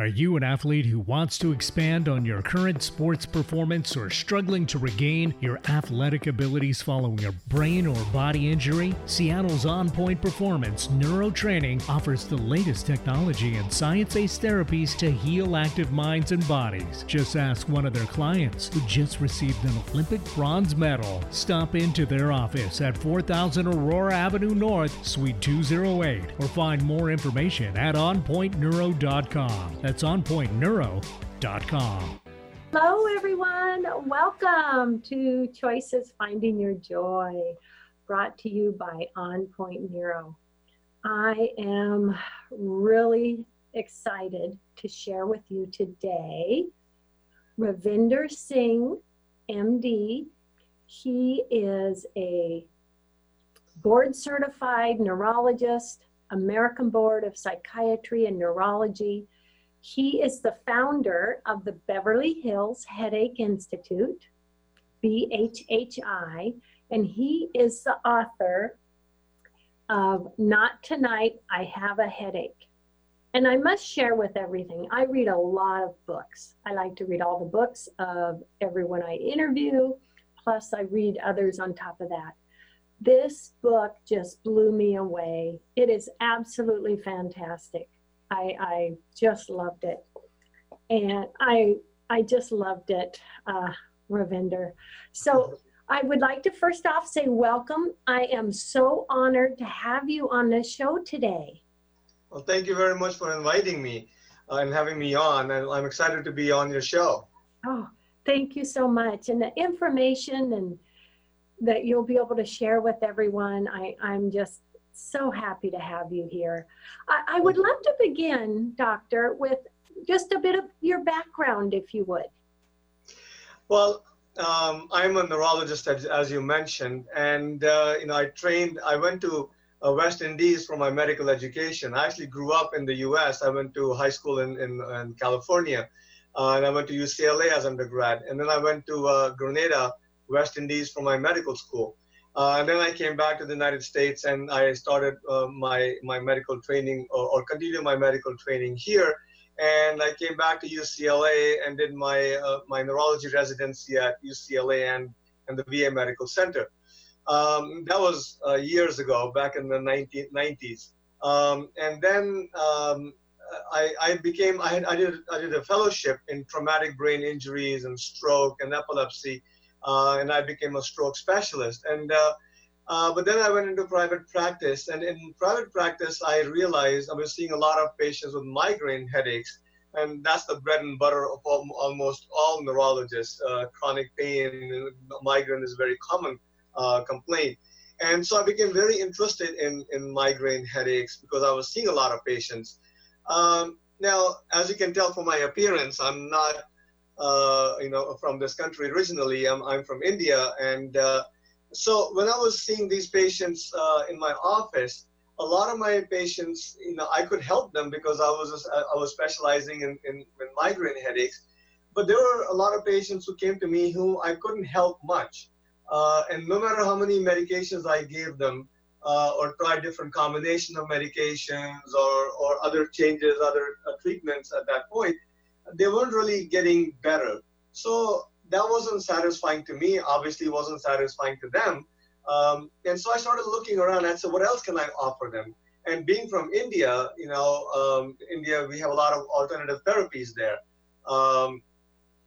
Are you an athlete who wants to expand on your current sports performance or struggling to regain your athletic abilities following a brain or body injury? Seattle's On Point Performance Neurotraining offers the latest technology and science based therapies to heal active minds and bodies. Just ask one of their clients who just received an Olympic bronze medal. Stop into their office at 4000 Aurora Avenue North, Suite 208, or find more information at onpointneuro.com. That's onpointneuro.com. Hello, everyone. Welcome to Choices Finding Your Joy, brought to you by On Point Neuro. I am really excited to share with you today Ravinder Singh, MD. He is a board certified neurologist, American Board of Psychiatry and Neurology he is the founder of the Beverly Hills Headache Institute, BHHI, and he is the author of Not Tonight, I Have a Headache. And I must share with everything, I read a lot of books. I like to read all the books of everyone I interview, plus, I read others on top of that. This book just blew me away. It is absolutely fantastic. I, I just loved it. And I, I just loved it, uh, Ravinder. So I would like to first off say welcome. I am so honored to have you on the show today. Well, thank you very much for inviting me and having me on. And I'm excited to be on your show. Oh, thank you so much. And the information and that you'll be able to share with everyone, I, I'm just so happy to have you here. I, I would love to begin, Doctor, with just a bit of your background, if you would. Well, um, I'm a neurologist, as, as you mentioned, and uh, you know, I trained. I went to uh, West Indies for my medical education. I actually grew up in the U.S. I went to high school in in, in California, uh, and I went to UCLA as undergrad, and then I went to uh, Grenada, West Indies, for my medical school. Uh, and then I came back to the United States and I started uh, my, my medical training or, or continued my medical training here. And I came back to UCLA and did my, uh, my neurology residency at UCLA and, and the VA Medical Center. Um, that was uh, years ago, back in the 1990s. Um, and then um, I, I, became, I, had, I, did, I did a fellowship in traumatic brain injuries and stroke and epilepsy and I became a stroke specialist. And uh, uh, but then I went into private practice, and in private practice, I realized I was seeing a lot of patients with migraine headaches, and that's the bread and butter of almost all neurologists. Uh, chronic pain, migraine is a very common uh, complaint. And so I became very interested in, in migraine headaches because I was seeing a lot of patients. Um, now, as you can tell from my appearance, I'm not uh, you know, from this country originally. I'm, I'm from India. And uh, so when I was seeing these patients uh, in my office, a lot of my patients, you know, I could help them because I was I was specializing in, in, in migraine headaches. But there were a lot of patients who came to me who I couldn't help much. Uh, and no matter how many medications I gave them, uh, or tried different combination of medications or, or other changes, other uh, treatments at that point, they weren't really getting better. So that wasn't satisfying to me. Obviously, wasn't satisfying to them. Um, and so I started looking around and said, what else can I offer them? And being from India, you know, um, India, we have a lot of alternative therapies there. Um,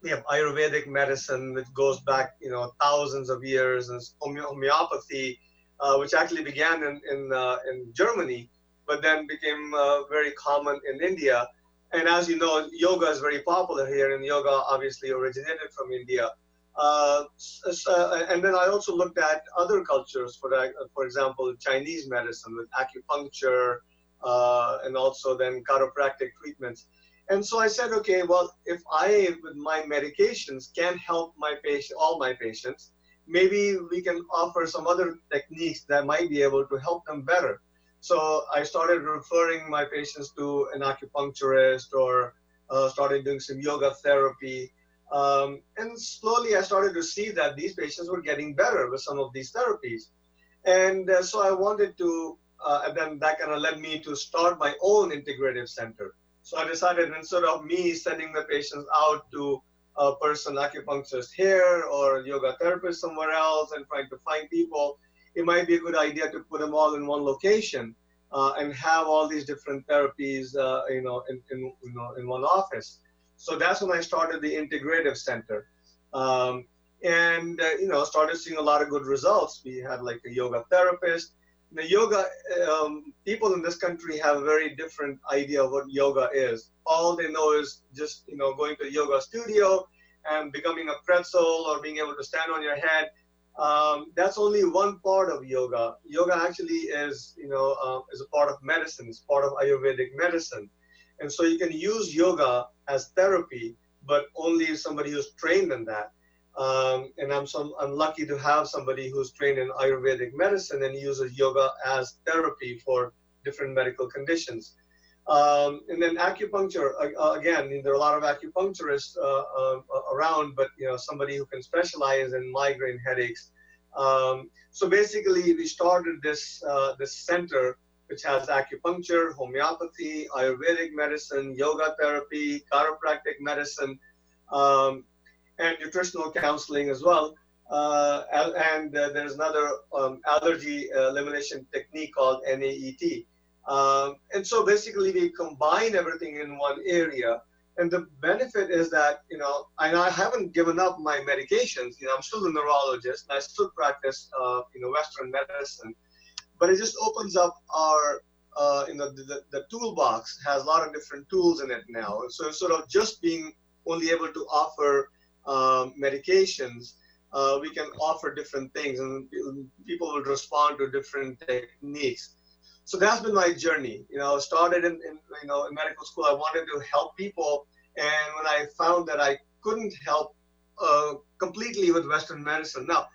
we have Ayurvedic medicine, which goes back, you know, thousands of years, and homeopathy, uh, which actually began in in, uh, in Germany, but then became uh, very common in India. And as you know, yoga is very popular here, and yoga obviously originated from India. Uh, so, and then I also looked at other cultures, for for example, Chinese medicine with acupuncture, uh, and also then chiropractic treatments. And so I said, okay, well, if I, with my medications, can help my patient, all my patients, maybe we can offer some other techniques that might be able to help them better. So I started referring my patients to an acupuncturist or uh, started doing some yoga therapy. Um, and slowly I started to see that these patients were getting better with some of these therapies. And uh, so I wanted to, uh, and then that kind of led me to start my own integrative center. So I decided instead of me sending the patients out to a person acupuncturist here or yoga therapist somewhere else and trying to find people, it might be a good idea to put them all in one location uh, and have all these different therapies, uh, you know, in, in, you know, in one office. So that's when I started the integrative center. Um, and, uh, you know, started seeing a lot of good results. We had like a yoga therapist, the yoga um, people in this country have a very different idea of what yoga is all they know is just you know going to a yoga studio and becoming a pretzel or being able to stand on your head um, that's only one part of yoga. Yoga actually is you know uh, is a part of medicine. It's part of ayurvedic medicine. And so you can use yoga as therapy but only if somebody who's trained in that. Um, and I'm, some, I'm lucky to have somebody who's trained in Ayurvedic medicine and uses yoga as therapy for different medical conditions. Um, and then acupuncture, uh, again, there are a lot of acupuncturists uh, uh, around, but you know somebody who can specialize in migraine headaches. Um, so basically, we started this uh, this center which has acupuncture, homeopathy, Ayurvedic medicine, yoga therapy, chiropractic medicine, um, and nutritional counseling as well. Uh, and uh, there's another um, allergy elimination technique called NAET. Um, and so basically, we combine everything in one area. And the benefit is that, you know, and I haven't given up my medications. You know, I'm still a neurologist and I still practice, uh, you know, Western medicine. But it just opens up our, uh, you know, the, the, the toolbox has a lot of different tools in it now. So instead of just being only able to offer um, medications, uh, we can offer different things and people will respond to different techniques. So that's been my journey. You know, started in, in you know in medical school. I wanted to help people, and when I found that I couldn't help uh, completely with Western medicine, now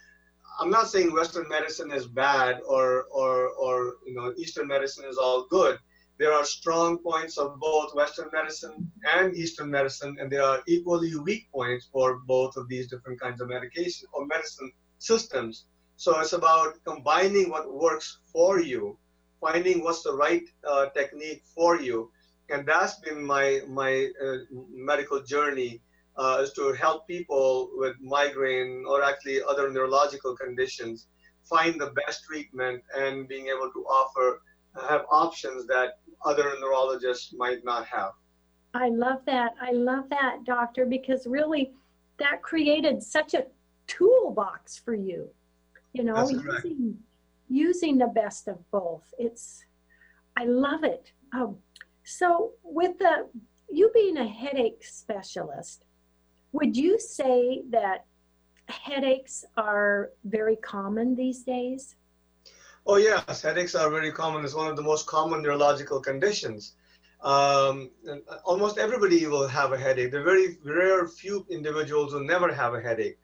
I'm not saying Western medicine is bad or or or you know Eastern medicine is all good there are strong points of both Western medicine and Eastern medicine, and there are equally weak points for both of these different kinds of medication or medicine systems. So it's about combining what works for you, finding what's the right uh, technique for you, and that's been my my uh, medical journey uh, is to help people with migraine or actually other neurological conditions find the best treatment and being able to offer have options that other neurologists might not have. I love that. I love that, doctor, because really that created such a toolbox for you. You know, using, using the best of both. It's, I love it. Um, so, with the you being a headache specialist, would you say that headaches are very common these days? Oh yes, headaches are very common. It's one of the most common neurological conditions. Um, almost everybody will have a headache. There are very rare few individuals who never have a headache.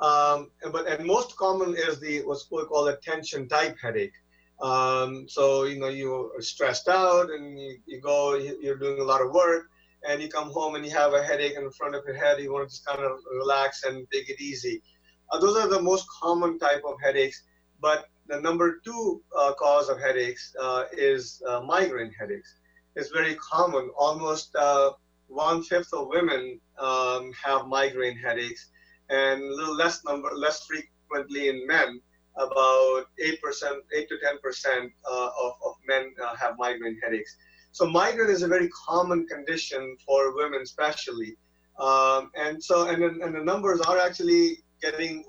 Um, but and most common is the what's called a tension type headache. Um, so you know you're stressed out and you, you go, you're doing a lot of work, and you come home and you have a headache in front of your head. You want to just kind of relax and take it easy. Uh, those are the most common type of headaches. But the number two uh, cause of headaches uh, is uh, migraine headaches. It's very common. Almost uh, one fifth of women um, have migraine headaches, and a little less number, less frequently in men. About eight percent, eight to ten percent uh, of, of men uh, have migraine headaches. So migraine is a very common condition for women, especially. Um, and so, and, and the numbers are actually getting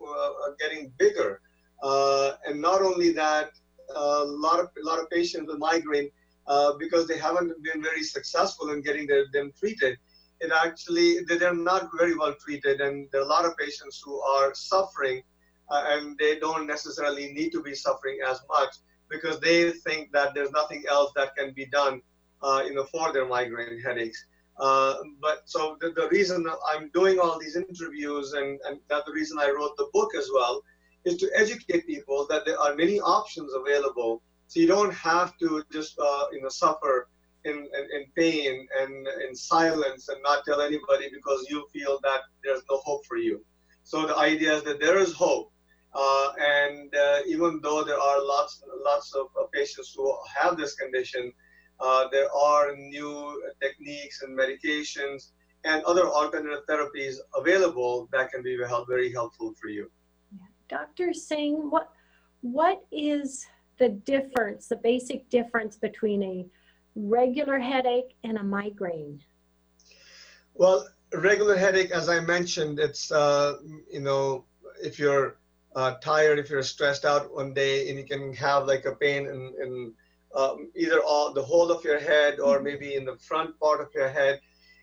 getting bigger. Uh, and not only that, a lot of a lot of patients with migraine, uh, because they haven't been very successful in getting their, them treated, it actually they're not very well treated, and there are a lot of patients who are suffering, uh, and they don't necessarily need to be suffering as much because they think that there's nothing else that can be done, uh, you know, for their migraine headaches. Uh, but so the, the reason I'm doing all these interviews and, and the reason I wrote the book as well is to educate people that there are many options available. So you don't have to just uh, you know suffer in, in, in, pain and in silence and not tell anybody because you feel that there's no hope for you. So the idea is that there is hope. Uh, and uh, even though there are lots lots of patients who have this condition, Uh, there are new techniques and medications and other alternative therapies available that can be very helpful for you. Yeah. Dr. Singh, what what is the difference, the basic difference between a regular headache and a migraine? Well, regular headache, as I mentioned, it's uh, you know if you're uh, tired, if you're stressed out one day, and you can have like a pain in, in um, either all the whole of your head or mm-hmm. maybe in the front part of your head,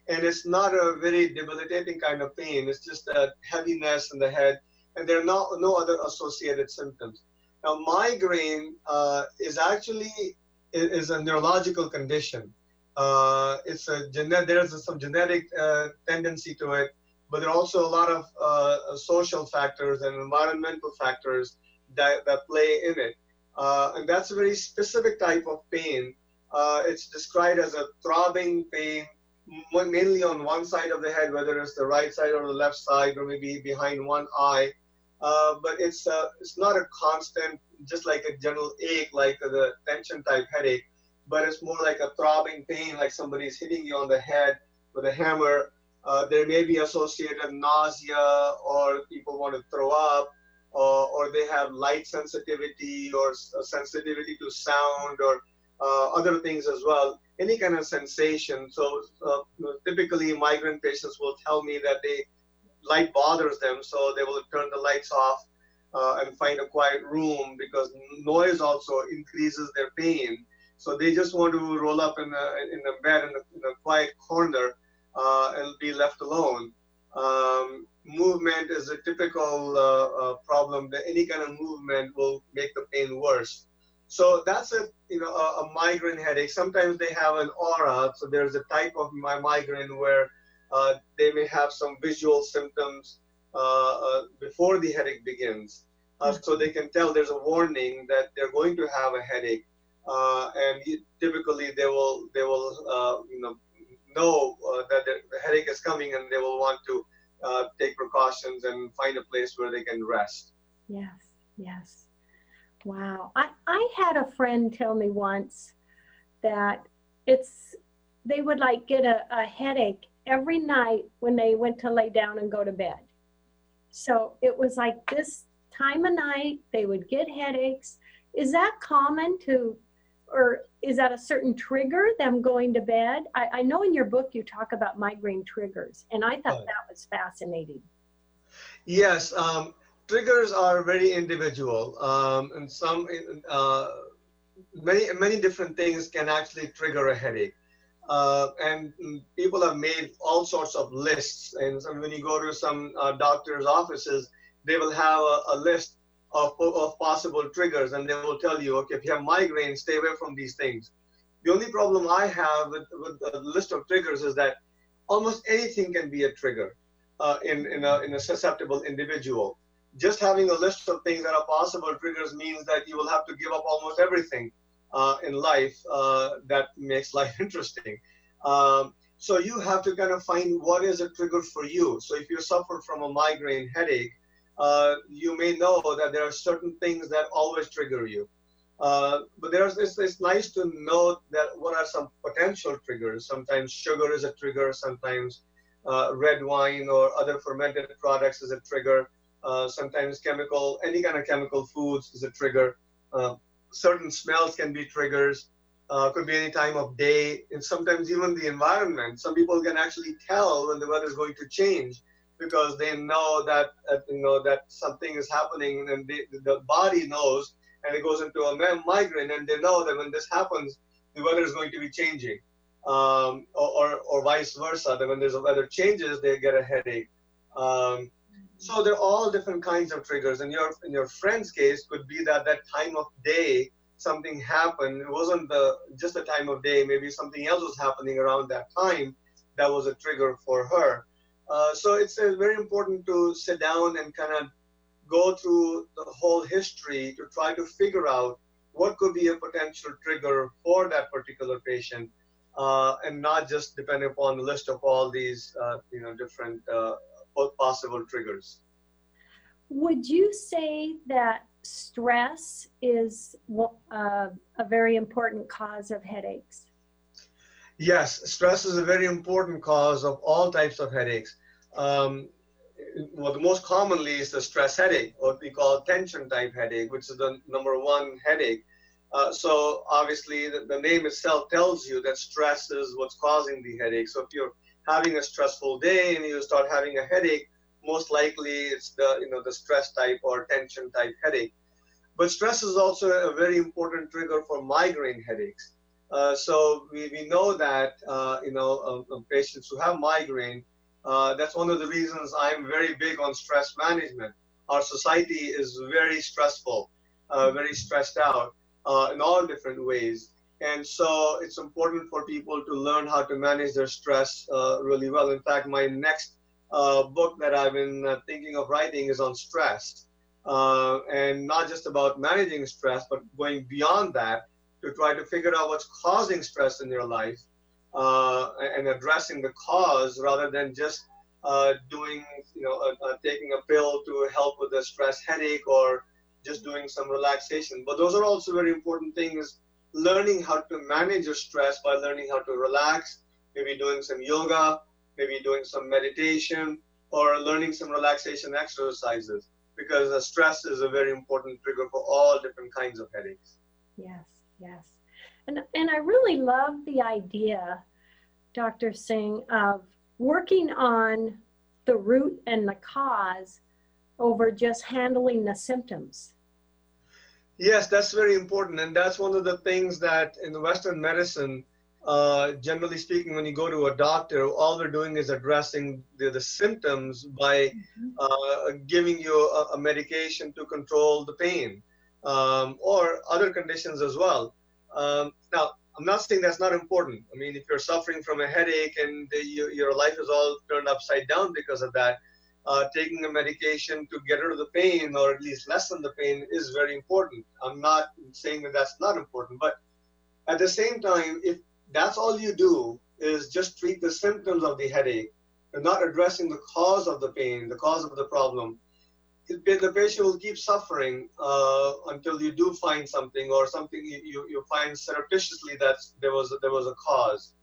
and it's not a very debilitating kind of pain. It's just a heaviness in the head, and there are not no other associated symptoms. Now, migraine uh, is actually is a neurological condition. Uh, it's a. There's some genetic uh, tendency to it, but there are also a lot of uh, social factors and environmental factors that, that play in it. Uh, and that's a very specific type of pain. Uh, it's described as a throbbing pain, mainly on one side of the head, whether it's the right side or the left side, or maybe behind one eye. Uh, but it's uh, it's not a constant, just like a general ache, like the tension type headache, but it's more like a throbbing pain, like somebody's hitting you on the head with a hammer. Uh, there may be associated nausea, or people want to throw up, or, or they have light sensitivity, or sensitivity to sound, or uh, other things as well. Any kind of sensation. So uh, typically, migraine patients will tell me that they light bothers them, so they will turn the lights off uh, and find a quiet room because noise also increases their pain. So they just want to roll up in a, in a bed in a, in a quiet corner uh, and be left alone. Um, movement is a typical uh, uh problem. That any kind of movement will make the pain worse. So that's a you know a, a migraine headache. Sometimes they have an aura. So there's a type of my migraine where uh, they may have some visual symptoms uh, uh, before the headache begins. Mm-hmm. So they can tell there's a warning that they're going to have a headache. and typically they will they will you know know that the headache is coming and they will want to take precautions and find a place where they can rest. Yes, yes. Wow. I, I had a friend tell me once that it's they would like get a, a headache every night when they went to lay down and go to bed. So it was like this time of night, they would get headaches. Is that common to, or is that a certain trigger, them going to bed? I, I know in your book you talk about migraine triggers, and I thought that was fascinating. Yes, um, triggers are very individual, um, and some, uh, many, many different things can actually trigger a headache. Uh, and people have made all sorts of lists. And when you go to some uh, doctor's offices, they will have a, a, list of, of possible triggers and they will tell you, okay, if you have migraine, stay away from these things. The only problem I have with, with the list of triggers is that almost anything can be a trigger uh, in, in, a, in a susceptible individual. Just having a list of things that are possible triggers means that you will have to give up almost everything in life uh, that makes life interesting. Um, so you have to kind of find what is a trigger for you. So if you suffer from a migraine headache, uh, you may know that there are certain things that always trigger you. Uh, but there's it's, it's nice to know that what are some potential triggers. Sometimes sugar is a trigger. Sometimes uh, red wine or other fermented products is a trigger. Uh, sometimes chemical, any kind of chemical foods is a trigger certain smells can be triggers. Uh, could be any time of day, and sometimes even the environment. Some people can actually tell when the weather is going to change because they know that uh, you know that something is happening, and they, the body knows, and it goes into a migraine, and they know that when this happens, the weather is going to be changing, um, or, or, or vice versa. That when there's a weather changes, they get a headache. Um, so they're all different kinds of triggers. And your in your friend's case could be that that time of day something happened. It wasn't the just the time of day. Maybe something else was happening around that time that was a trigger for her. Uh, so it's uh, very important to sit down and kind of go through the whole history to try to figure out what could be a potential trigger for that particular patient, uh, and not just depend upon the list of all these uh, you know different uh, possible triggers. Would you say that stress is uh, a very important cause of headaches? Yes, stress is a very important cause of all types of headaches. Um, well, the most commonly is the stress headache, what we call tension type headache, which is the number one headache. Uh, so obviously, the, the, name itself tells you that stress is what's causing the headache. So if you're having a stressful day and you start having a headache, most likely it's the you know the stress type or tension type headache. But stress is also a very important trigger for migraine headaches. Uh, so we, we know that uh, you know um, patients who have migraine uh, that's one of the reasons I'm very big on stress management. Our society is very stressful, uh, very stressed out uh, in all different ways. And so it's important for people to learn how to manage their stress uh, really well. In fact, my next uh, book that I've been uh, thinking of writing is on stress. and not just about managing stress, but going beyond that to try to figure out what's causing stress in your life uh, and addressing the cause rather than just uh, doing, you know, uh, uh, taking a pill to help with a stress headache or just doing some relaxation. But those are also very important things. Learning how to manage your stress by learning how to relax, maybe doing some yoga, maybe doing some meditation, or learning some relaxation exercises because the stress is a very important trigger for all different kinds of headaches. Yes, yes. And, and I really love the idea, Dr. Singh, of working on the root and the cause over just handling the symptoms. Yes, that's very important. And that's one of the things that in Western medicine, uh, generally speaking, when you go to a doctor, all they're doing is addressing the, the symptoms by mm-hmm. uh, giving you a, a, medication to control the pain um, or other conditions as well. Um, now, I'm not saying that's not important. I mean, if you're suffering from a headache and the, you, your life is all turned upside down because of that, uh, taking a medication to get rid of the pain or at least lessen the pain is very important. I'm not saying that that's not important, but at the same time, if that's all you do is just treat the symptoms of the headache and not addressing the cause of the pain, the cause of the problem, the patient will keep suffering uh, until you do find something or something you, you find surreptitiously that there was there was a cause.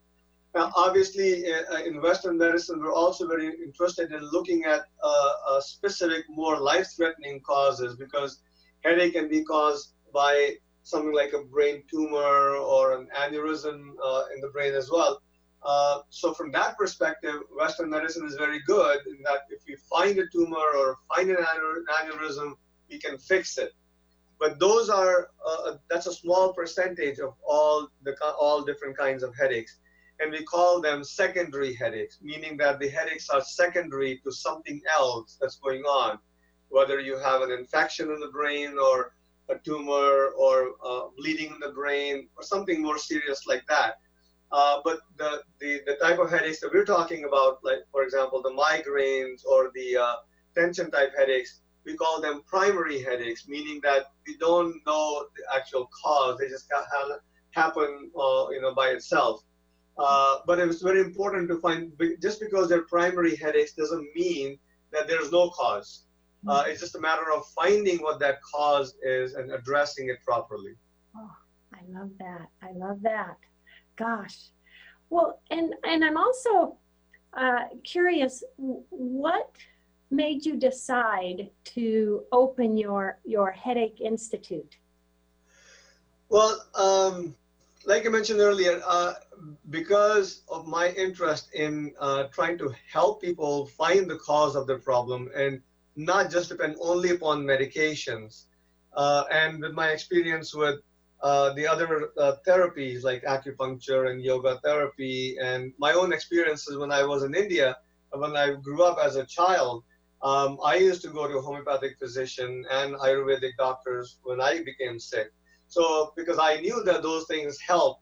Now, obviously, uh, in Western medicine, we're also very interested in looking at uh, specific, more life-threatening causes because headache can be caused by something like a brain tumor or an aneurysm uh, in the brain as well. Uh, so from that perspective, Western medicine is very good in that if we find a tumor or find an aneurysm, we can fix it. But those are uh, that's a small percentage of all the all different kinds of headaches, and we call them secondary headaches, meaning that the headaches are secondary to something else that's going on, whether you have an infection in the brain or a tumor or uh, bleeding in the brain or something more serious like that. Uh, but the, the, the type of headaches that we're talking about, like for example, the migraines or the uh, tension type headaches, we call them primary headaches, meaning that we don't know the actual cause; they just happen, uh, you know, by itself. Uh, but it's very important to find just because they're primary headaches doesn't mean that there's no cause. Uh, it's just a matter of finding what that cause is and addressing it properly. Oh, I love that. I love that. Gosh. Well, and and I'm also uh, curious, what made you decide to open your your headache institute? Well, um, like I mentioned earlier, uh, because of my interest in uh, trying to help people find the cause of their problem and not just depend only upon medications, uh, and with my experience with uh, the other uh, therapies like acupuncture and yoga therapy and my own experiences when I was in India, when I grew up as a child, um, I used to go to a homeopathic physician and Ayurvedic doctors when I became sick. So because I knew that those things help,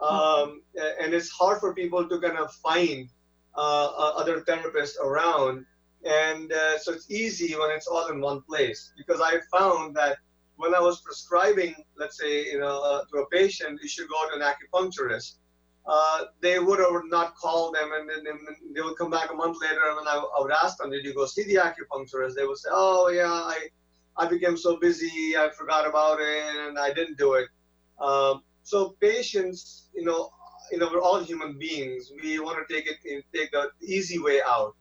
um, and it's hard for people to kind of find uh, other therapists around, and uh, so it's easy when it's all in one place. Because I found that when I was prescribing, let's say, you know, uh, to a patient, you should go to an acupuncturist. Uh, they would or would not call them, and then they would come back a month later. And when I, I, would ask them, "Did you go see the acupuncturist?" They would say, "Oh yeah, I, I became so busy, I forgot about it, and I didn't do it." Um, so patients, you know, you know, we're all human beings. We want to take it, take the easy way out.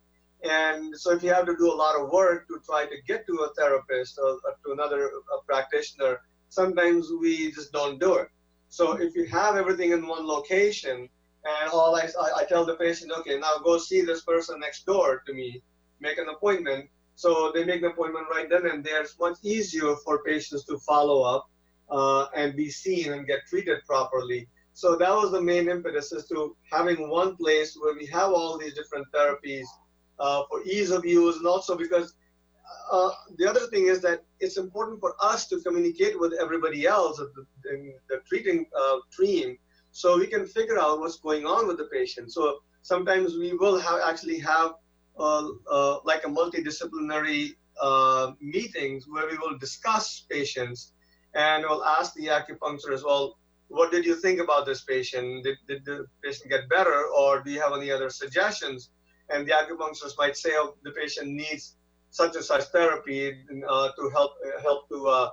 And so if you have to do a lot of work to try to get to a therapist or, or to another practitioner, sometimes we just don't do it. So if you have everything in one location, and all I, I tell the patient, okay, now go see this person next door to me, make an appointment. So they make the appointment right then and there. It's much easier for patients to follow up uh, and be seen and get treated properly. So that was the main impetus is to having one place where we have all these different therapies uh, for ease of use and also because uh, the other thing is that it's important for us to communicate with everybody else in the treating uh, team so we can figure out what's going on with the patient. So sometimes we will have actually have like a multidisciplinary uh, meetings where we will discuss patients and we'll ask the acupuncturist, well, what did you think about this patient? Did, did the patient get better or do you have any other suggestions? And the acupuncturist might say, oh, the patient needs such and such therapy uh, to help help to uh,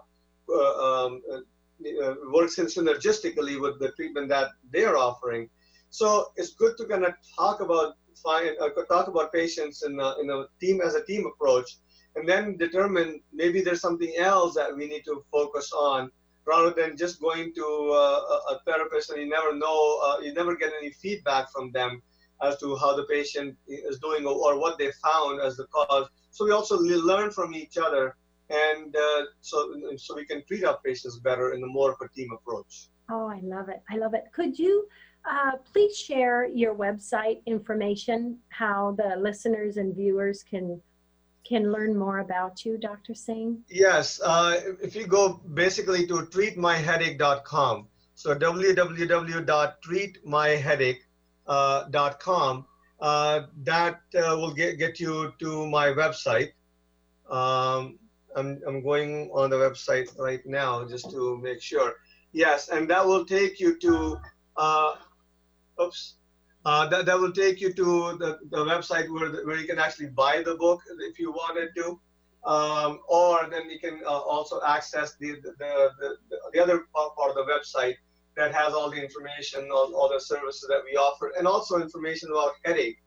uh, um, uh, works synergistically with the treatment that they're offering. So it's good to kind of talk about find, uh, talk about patients in a, in a team as a team approach, and then determine maybe there's something else that we need to focus on rather than just going to uh, a therapist and you never know, uh, you never get any feedback from them as to how the patient is doing or, or what they found as the cause. So we also learn from each other and uh, so so we can treat our patients better in a more of a team approach. Oh, I love it! I love it. Could you uh, please share your website information, how the listeners and viewers can can learn more about you, Dr. Singh? Yes, uh, if you go basically to treatmyheadache.com, so www.treatmyheadache.com, uh, that uh, will get, get you to my website. Um, I'm, I'm going on the website right now just to make sure. Yes, and that will take you to, uh, oops, uh, that, that will take you to the, the website where, the, where you can actually buy the book if you wanted to. Um, or then you can uh, also access the, the, the, the, other part of the website that has all the information on all the services that we offer and also information about headache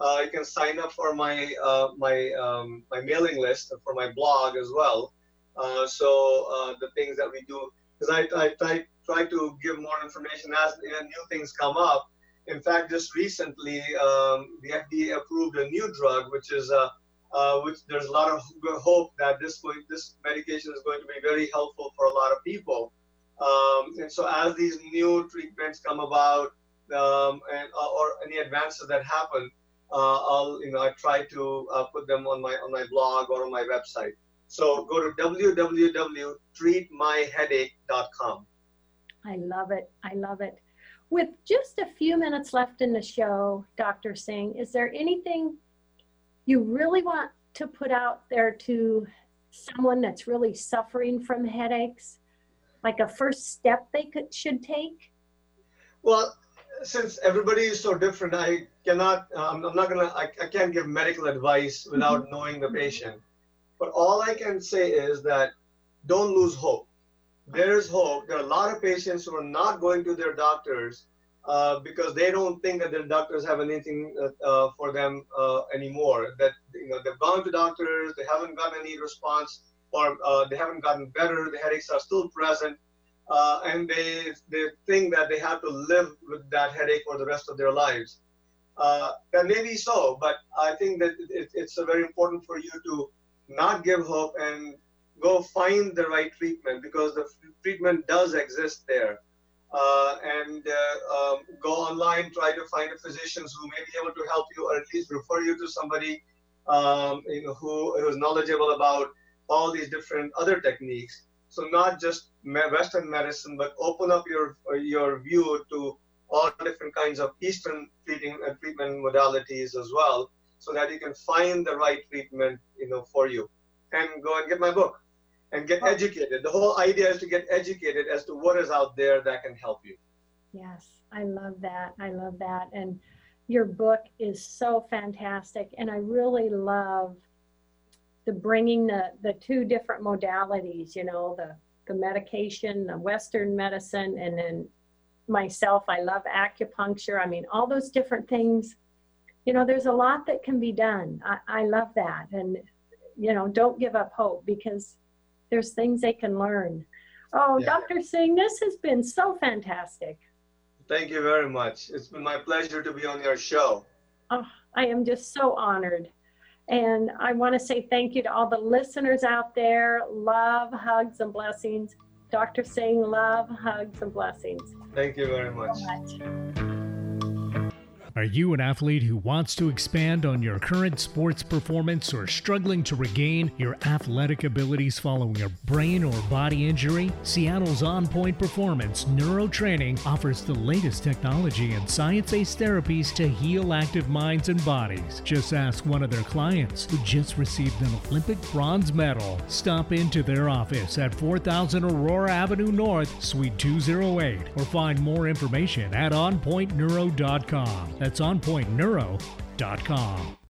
uh, you can sign up for my uh, my um, my mailing list for my blog as well. Uh, so uh, the things that we do, because I, I try, try to give more information as new things come up. In fact, just recently, um, the FDA approved a new drug, which is uh, uh, which there's a lot of hope that this this medication is going to be very helpful for a lot of people. Um, and so as these new treatments come about um, and or any advances that happen, uh, I'll you know I try to uh, put them on my on my blog or on my website. So go to www.treatmyheadache.com. I love it. I love it. With just a few minutes left in the show, Dr. Singh, is there anything you really want to put out there to someone that's really suffering from headaches? Like a first step they could should take? Well, since everybody is so different, I cannot, um, I'm not gonna, I, I can't give medical advice without mm-hmm. knowing the patient. But all I can say is that don't lose hope. There is hope. There are a lot of patients who are not going to their doctors uh, because they don't think that their doctors have anything uh, uh for them uh, anymore. That you know they've gone to doctors, they haven't gotten any response, or uh, they haven't gotten better. The headaches are still present, uh, and they they think that they have to live with that headache for the rest of their lives. That may be so, but I think that it, it's very important for you to not give hope and go find the right treatment because the treatment does exist there. Uh, and uh, um, go online, try to find a physician who may be able to help you or at least refer you to somebody um, you know, who, is knowledgeable about all these different other techniques. So not just Western medicine, but open up your your view to all different kinds of Eastern treating uh, treatment modalities as well, so that you can find the right treatment, you know, for you, and go and get my book, and get educated. The whole idea is to get educated as to what is out there that can help you. Yes, I love that. I love that, and your book is so fantastic, and I really love the bringing the the two different modalities. You know, the the medication, the Western medicine, and then myself, I love acupuncture. I mean, all those different things. You know, there's a lot that can be done. I, I love that. And, you know, don't give up hope because there's things they can learn. Oh, Yeah. Dr. Singh, this has been so fantastic. Thank you very much. It's been my pleasure to be on your show. Oh, I am just so honored. And I want to say thank you to all the listeners out there. Love, hugs, and blessings. Dr. Singh, love, hugs, and blessings. Thank you very much. So much. Are you an athlete who wants to expand on your current sports performance or struggling to regain your athletic abilities following a brain or body injury? Seattle's On Point Performance Neurotraining offers the latest technology and science based therapies to heal active minds and bodies. Just ask one of their clients who just received an Olympic bronze medal. Stop into their office at 4000 Aurora Avenue North, Suite 208, or find more information at onpointneuro.com. That's onpointneuro.com.